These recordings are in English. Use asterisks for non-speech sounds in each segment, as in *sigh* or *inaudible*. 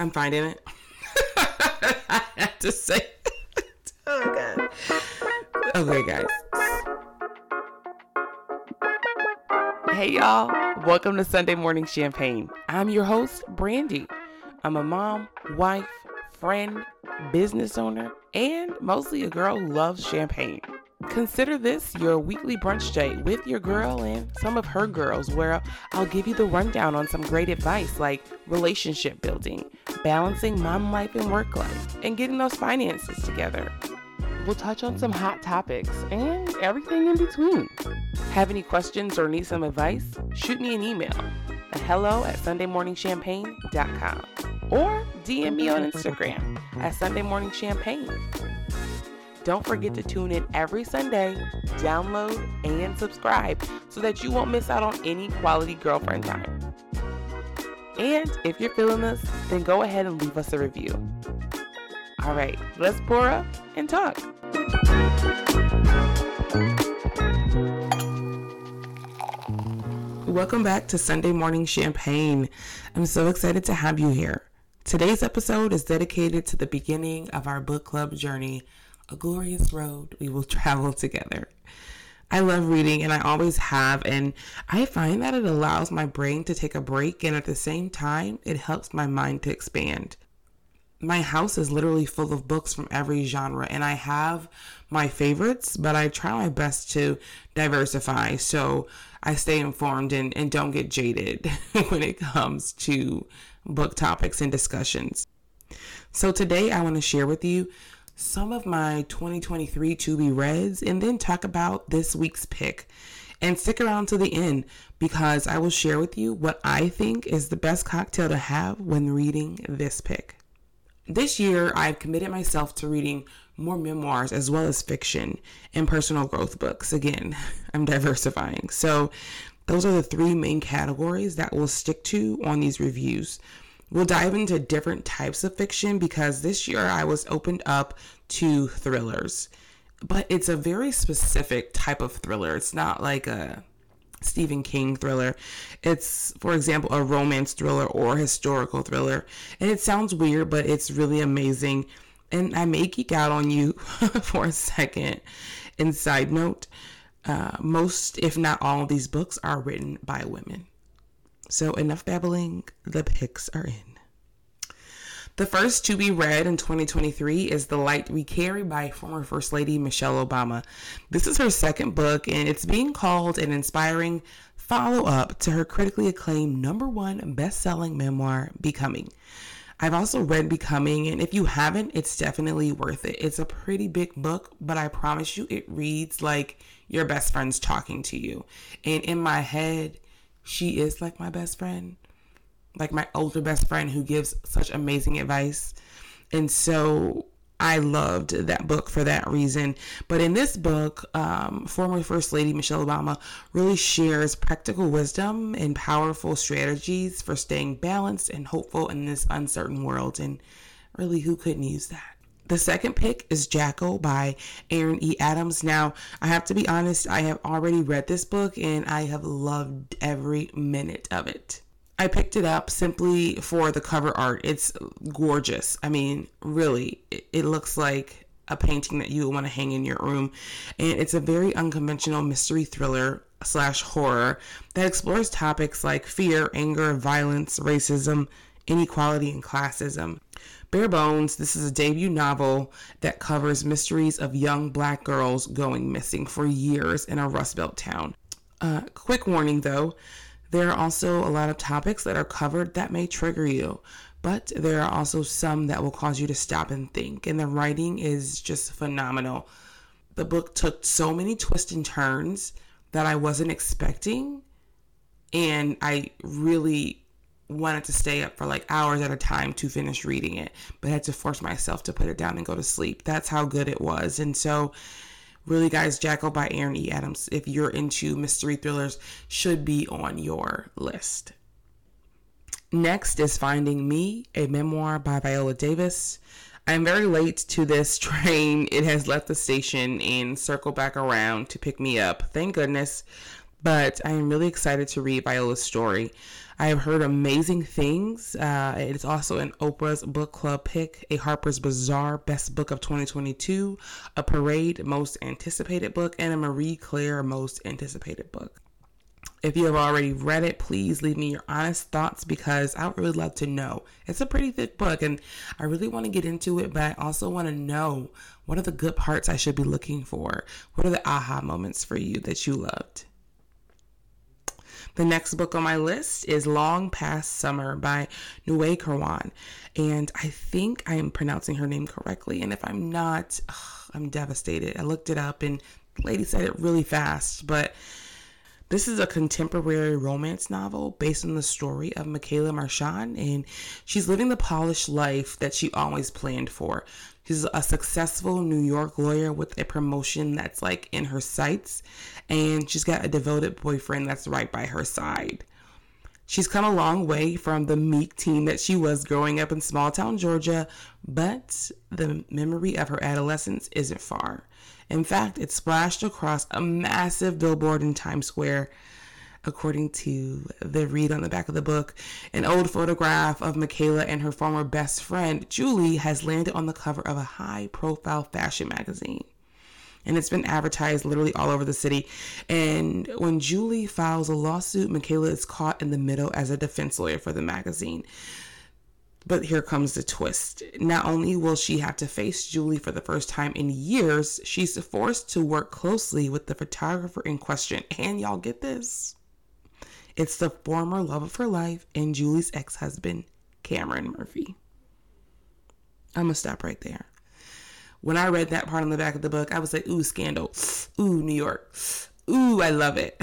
I'm finding it. I *laughs* had to say it. Oh, God. Okay, guys. Hey, y'all. Welcome to Sunday Morning Champagne. I'm your host, Brandi. I'm a mom, wife, friend, business owner, and mostly a girl who loves champagne. Consider this your weekly brunch date with your girl and some of her girls, where I'll give you the rundown on some great advice like relationship building, balancing mom life and work life, and getting those finances together. We'll touch on some hot topics and everything in between. Have any questions or need some advice? Shoot me an email at hello at sundaymorningchampagne.com or DM me on Instagram at Sunday Morning Champagne. Don't forget to tune in every Sunday, download, and subscribe so that you won't miss out on any quality girlfriend time. And if you're feeling this, then go ahead and leave us a review. All right, let's pour up and talk. Welcome back to Sunday Morning Champagne. I'm so excited to have you here. Today's episode is dedicated to the beginning of our book club journey, a glorious road we will *laughs* travel together. I love reading and I always have, and I find that it allows my brain to take a break and at the same time, it helps my mind to expand. My house is literally full of books from every genre, and I have my favorites, but I try my best to diversify so I stay informed and, and don't get jaded *laughs* when it comes to book topics and discussions. So today I want to share with you some of my 2023 to be reads and then talk about this week's pick. And stick around to the end because I will share with you what I think is the best cocktail to have when reading this pick. This year, I've committed myself to reading more memoirs as well as fiction and personal growth books. Again, *laughs* I'm diversifying. So, those are the three main categories that we'll stick to on these reviews. We'll dive into different types of fiction because this year I was opened up to thrillers. But it's a very specific type of thriller. It's not like a Stephen King thriller. It's, for example, a romance thriller or historical thriller. And it sounds weird, but it's really amazing. And I may geek out on you *laughs* for a second. And side note, uh, most, if not all, of these books are written by women. So, enough babbling, the picks are in. The first to be read in 2023 is The Light We Carry by former First Lady Michelle Obama. This is her second book, and it's being called an inspiring follow up to her critically acclaimed number one best selling memoir, Becoming. I've also read Becoming, and if you haven't, it's definitely worth it. It's a pretty big book, but I promise you, it reads like your best friend's talking to you. And in my head, she is like my best friend, like my older best friend who gives such amazing advice. And so I loved that book for that reason. But in this book, um, former First Lady Michelle Obama really shares practical wisdom and powerful strategies for staying balanced and hopeful in this uncertain world. And really, who couldn't use that? The second pick is Jackal by Erin E. Adams. Now, I have to be honest, I have already read this book and I have loved every minute of it. I picked it up simply for the cover art. It's gorgeous. I mean, really, it, looks like a painting that you would want to hang in your room. And it's a very unconventional mystery thriller slash horror that explores topics like fear, anger, violence, racism, inequality, and classism. Bare Bones, this is a debut novel that covers mysteries of young black girls going missing for years in a Rust Belt town. Uh, quick warning though, there are also a lot of topics that are covered that may trigger you, but there are also some that will cause you to stop and think, and the writing is just phenomenal. The book took so many twists and turns that I wasn't expecting, and I really wanted to stay up for like hours at a time to finish reading it, but had to force myself to put it down and go to sleep. That's how good it was. And so, really, guys, Jackal by Erin E. Adams, if you're into mystery thrillers, should be on your list. Next is Finding Me, a memoir by Viola Davis. I'm very late to this *laughs* train. It has left the station and circled back around to pick me up. Thank goodness. But I am really excited to read Viola's story. I have heard amazing things. Uh, it is also an Oprah's book club pick, a Harper's Bazaar best book of 2022, a Parade most anticipated book, and a Marie Claire most anticipated book. If you have already read it, please leave me your honest thoughts because I would really love to know. It's a pretty thick book and I really want to get into it, but I also want to know what are the good parts I should be looking for? What are the aha moments for you that you loved? The next book on my list is Long Past Summer by Noué Kirwan. And I think I am pronouncing her name correctly. And if I'm not, ugh, I'm devastated. I looked it up and the lady said it really fast, but this is a contemporary romance novel based on the story of Michaela Marchand, and she's living the polished life that she always planned for. She's a successful New York lawyer with a promotion that's like in her sights, and she's got a devoted boyfriend that's right by her side. She's come a long way from the meek teen that she was growing up in small town Georgia, but the memory of her adolescence isn't far. In fact, it splashed across a massive billboard in Times Square according to the read on the back of the book. An old photograph of Michaela and her former best friend, Julie, has landed on the cover of a high profile fashion magazine. And it's been advertised literally all over the city. And when Julie files a lawsuit, Michaela is caught in the middle as a defense lawyer for the magazine. But here comes the twist. Not only will she have to face Julie for the first time in years, she's forced to work closely with the photographer in question. And y'all get this it's the former love of her life and Julie's ex husband, Cameron Murphy. I'm going to stop right there. When I read that part on the back of the book, I was like, ooh, scandal. Ooh, New York. Ooh, I love it.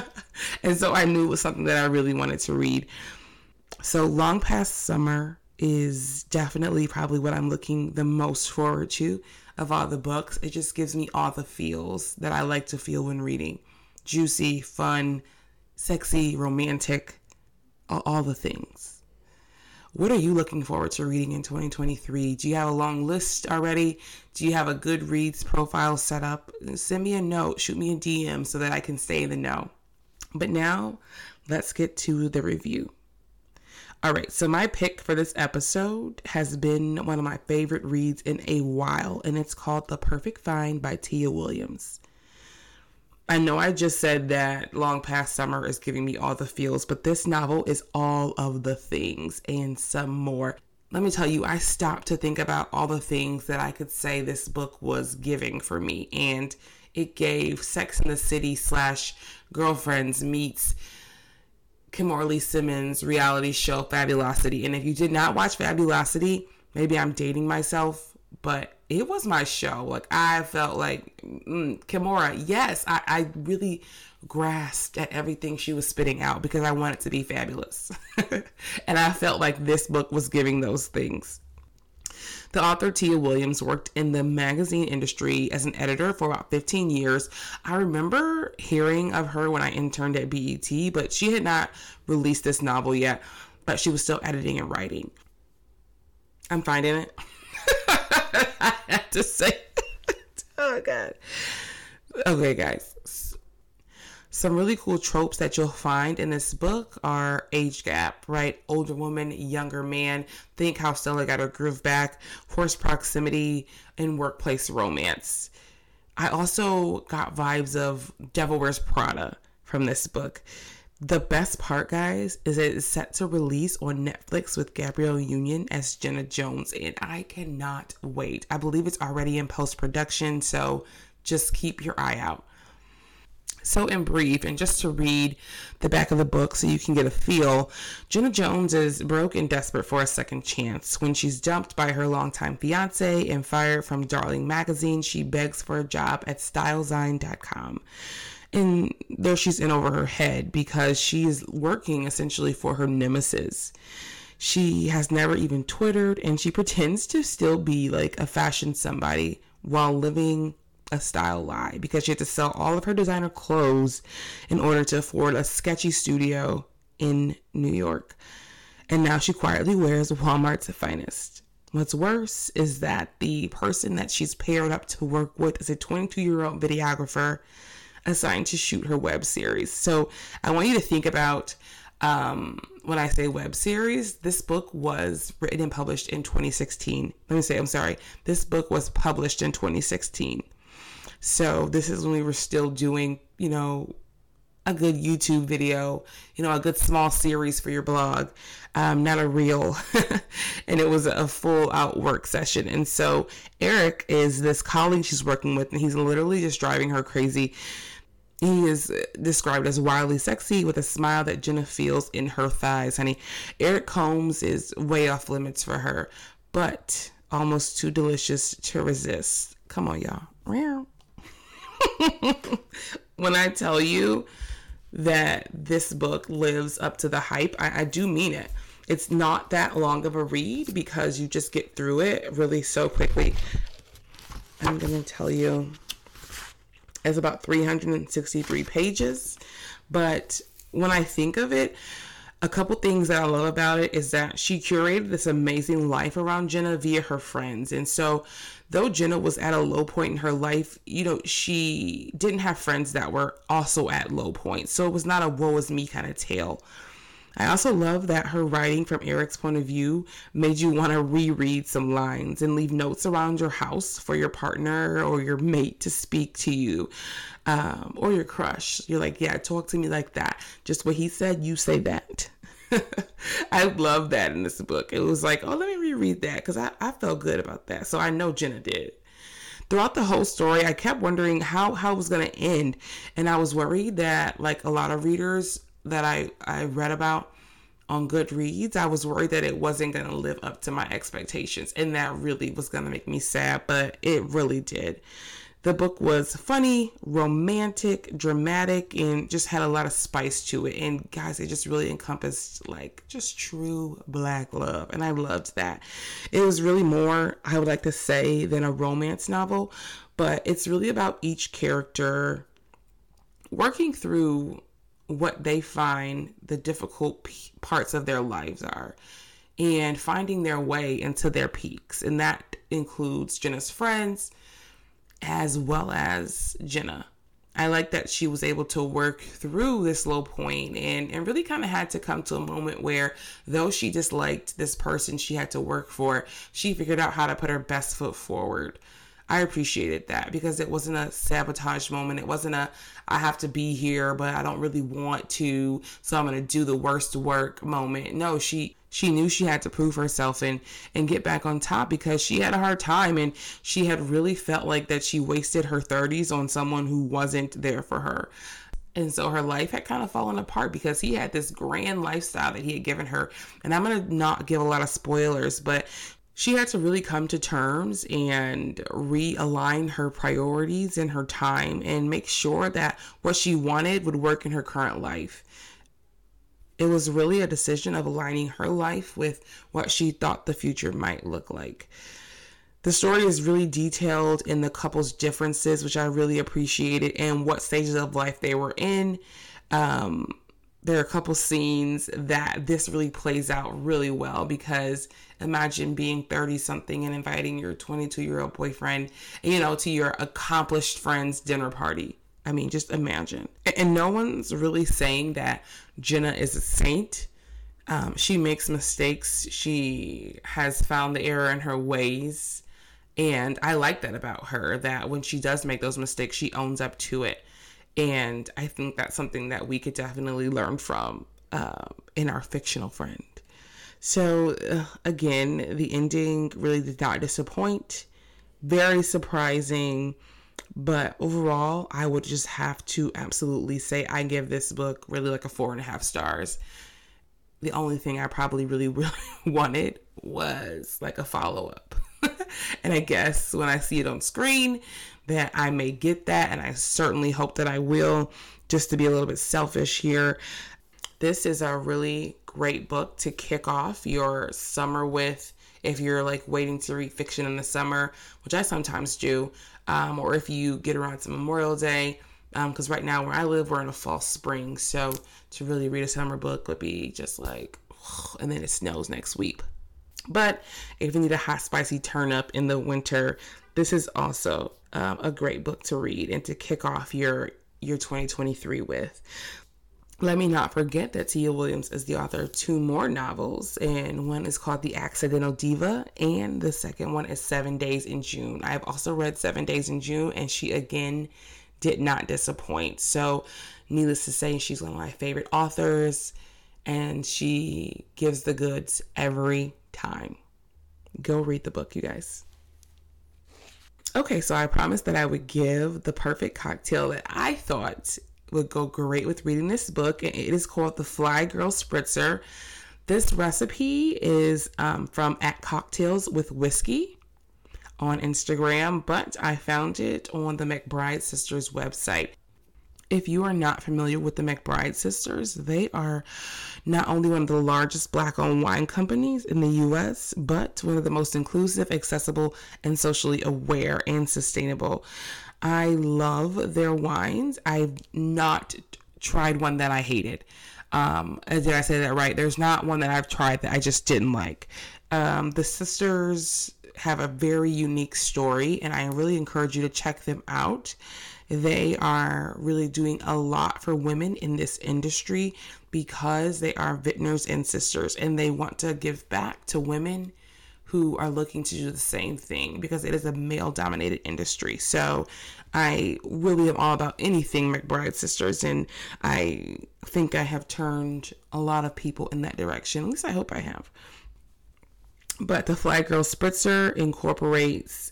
*laughs* and so I knew it was something that I really wanted to read. So, Long Past Summer is definitely probably what I'm looking the most forward to of all the books. It just gives me all the feels that I like to feel when reading juicy, fun, sexy, romantic, all, the things. What are you looking forward to reading in 2023? Do you have a long list already? Do you have a Goodreads profile set up? Send me a note, shoot me a DM so that I can stay in the know. But now, let's get to the review. All right, so my pick for this episode has been one of my favorite reads in a while, and it's called The Perfect Find by Tia Williams. I know I just said that Long Past Summer is giving me all the feels, but this novel is all of the things and some more. Let me tell you, I stopped to think about all the things that I could say this book was giving for me, and it gave Sex in the City slash Girlfriends meets Kimora Simmons reality show Fabulosity. And if you did not watch Fabulosity, maybe I'm dating myself, but it was my show. Like I felt like mm, Kimora, yes, I, I really grasped at everything she was spitting out because I wanted to be fabulous. *laughs* and I felt like this book was giving those things. The author Tia Williams worked in the magazine industry as an editor for about 15 years. I remember hearing of her when I interned at BET, but she had not released this novel yet, but she was still editing and writing. I'm finding it. I have to say. *laughs* oh god. Okay, guys. Some really cool tropes that you'll find in this book are age gap, right? Older woman, younger man. Think how Stella got her groove back, forced proximity, and workplace romance. I also got vibes of Devil Wears Prada from this book. The best part, guys, is it is set to release on Netflix with Gabrielle Union as Jenna Jones, and I cannot wait. I believe it's already in post production, so just keep your eye out. So, in brief, and just to read the back of the book so you can get a feel, Jenna Jones is broke and desperate for a second chance. When she's dumped by her longtime fiance and fired from Darling Magazine, she begs for a job at StyleZine.com and there she's in over her head because she is working essentially for her nemesis. She has never even Twittered and she pretends to still be like a fashion somebody while living a style lie because she had to sell all of her designer clothes in order to afford a sketchy studio in New York. And now she quietly wears Walmart's finest. What's worse is that the person that she's paired up to work with is a 22 year old videographer assigned to shoot her web series. So I want you to think about um, when I say web series, this book was written and published in 2016. Let me say, I'm sorry, this book was published in 2016. So this is when we were still doing, you know, a good YouTube video, you know, a good small series for your blog, um, not a reel. *laughs* and it was a full out work session. And so Eric is this colleague she's working with, and he's literally just driving her crazy. He is described as wildly sexy with a smile that Jenna feels in her thighs, honey. Eric Combs is way off limits for her, but almost too delicious to resist. Come on, y'all. *laughs* when I tell you that this book lives up to the hype. I, I do mean it. It's not that long of a read because you just get through it really so quickly. I'm going to tell you it's about 363 pages. But when I think of it, a couple things that I love about it is that she curated this amazing life around Jenna via her friends. And so, though Jenna was at a low point in her life, you know, she didn't have friends that were also at low points. So, it was not a woe is me kind of tale. I also love that her writing from Eric's point of view made you want to reread some lines and leave notes around your house for your partner or your mate to speak to you um, or your crush. You're like, yeah, talk to me like that. Just what he said, you say that. *laughs* I love that in this book. It was like, oh, let me reread that because I, I felt good about that. So I know Jenna did. Throughout the whole story, I kept wondering how how it was going to end, and I was worried that like a lot of readers that I, I read about on Goodreads, I was worried that it wasn't going to live up to my expectations. And that really was going to make me sad, but it really did. The book was funny, romantic, dramatic, and just had a lot of spice to it. And guys, it just really encompassed like just true black love. And I loved that. It was really more, I would like to say, than a romance novel, but it's really about each character working through what they find the difficult p- parts of their lives are and finding their way into their peaks. And that includes Jenna's friends as well as Jenna. I like that she was able to work through this low point and, and really kind of had to come to a moment where, though she disliked this person she had to work for, she figured out how to put her best foot forward. I appreciated that because it wasn't a sabotage moment. It wasn't a I have to be here, but I don't really want to, so I'm going to do the worst work moment. No, she she knew she had to prove herself and and get back on top because she had a hard time and she had really felt like that she wasted her 30s on someone who wasn't there for her. And so her life had kind of fallen apart because he had this grand lifestyle that he had given her. And I'm going to not give a lot of spoilers, but she had to really come to terms and realign her priorities and her time and make sure that what she wanted would work in her current life. It was really a decision of aligning her life with what she thought the future might look like. The story is really detailed in the couple's differences, which I really appreciated, and what stages of life they were in. Um, there are a couple scenes that this really plays out really well because imagine being 30 something and inviting your 22 year old boyfriend you know to your accomplished friend's dinner party. I mean just imagine. And no one's really saying that jenna is a saint. Um, she makes mistakes. She has found the error in her ways. And i like that about her that when she does make those mistakes she owns up to it and I think that's something that we could definitely learn from uh, in our fictional friend. So, uh, again, the ending really did not disappoint. Very surprising. But overall, I would just have to absolutely say I give this book really like a four and a half stars. The only thing I probably really, *laughs* really wanted was like a follow up. *laughs* and I guess when I see it on screen, that I may get that, and I certainly hope that I will. Just to be a little bit selfish here, this is a really great book to kick off your summer with. If you're like waiting to read fiction in the summer, which I sometimes do, um, or if you get around to Memorial Day, because um, right now where I live, we're in a fall spring, so to really read a summer book would be just like, and then it snows next week. But if you need a hot, spicy turn up in the winter, this is also um, a great book to read and to kick off your your 2023 with. Let me not forget that Tia Williams is the author of two more novels, and one is called The Accidental Diva, and the second one is Seven Days in June. I have also read Seven Days in June, and she again did not disappoint. So, needless to say, she's one of my favorite authors, and she gives the goods every time. Go read the book, you guys. Okay, so I promised that I would give the perfect cocktail that I thought would go great with reading this book. And it is called the Fly Girl Spritzer. This recipe is um, from at Cocktails with Whiskey on Instagram, but I found it on the McBride Sisters website. If you are not familiar with the McBride Sisters, they are not only one of the largest black owned wine companies in the US, but one of the most inclusive, accessible, and socially aware and sustainable. I love their wines. I've not tried one that I hated. Um, did I say that right? There's not one that I've tried that I just didn't like. Um, the sisters have a very unique story, and I really encourage you to check them out. They are really doing a lot for women in this industry because they are vintners and sisters, and they want to give back to women who are looking to do the same thing because it is a male dominated industry. So I really am all about anything McBride Sisters, and I think I have turned a lot of people in that direction. At least I hope I have. But the Fly Girl Spritzer incorporates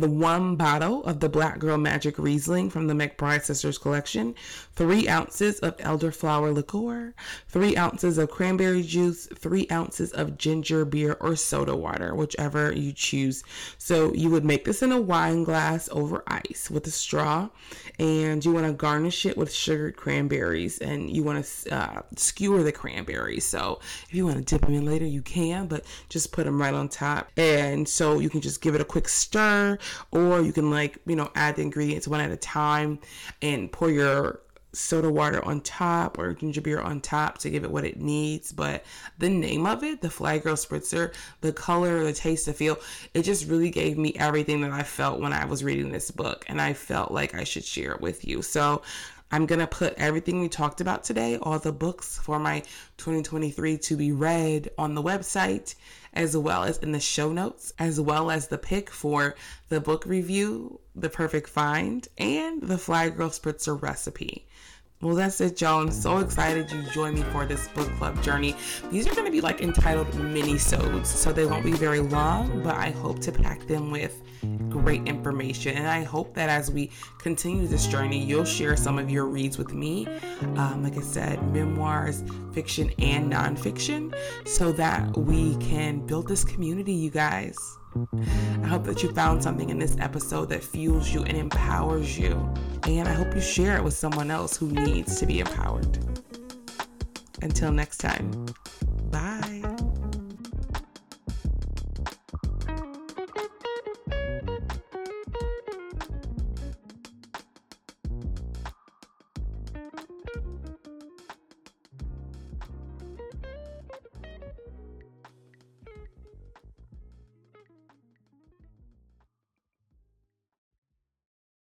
the one bottle of the Black Girl Magic Riesling from the McBride Sisters collection, three ounces of elderflower liqueur, three ounces of cranberry juice, three ounces of ginger beer or soda water, whichever you choose. So you would make this in a wine glass over ice with a straw, and you want to garnish it with sugared cranberries, and you want to uh, skewer the cranberries. So if you want to dip them in later, you can, but just put them right on top. And so you can just give it a quick stir or you can like, you know, add the ingredients one at a time and pour your soda water on top or ginger beer on top to give it what it needs. But the name of it, the Fly Girl Spritzer, the color, the taste, the feel, it just really gave me everything that I felt when I was reading this book. And I felt like I should share it with you. So I'm going to put everything we talked about today, all the books for my 2023 to be read on the website, as well as in the show notes, as well as the pick for the book review, The Perfect Find, and the Fly Girl Spritzer recipe. Well, that's it, y'all. I'm so excited you join me for this book club journey. These are going to be like entitled mini-sodes, so they won't be very long, but I hope to pack them with great information. And I hope that as we continue this journey, you'll share some of your reads with me. Um, like I said, memoirs, fiction, and nonfiction, so that we can build this community, you guys. I hope that you found something in this episode that fuels you and empowers you. And I hope you share it with someone else who needs to be empowered. Until next time, bye.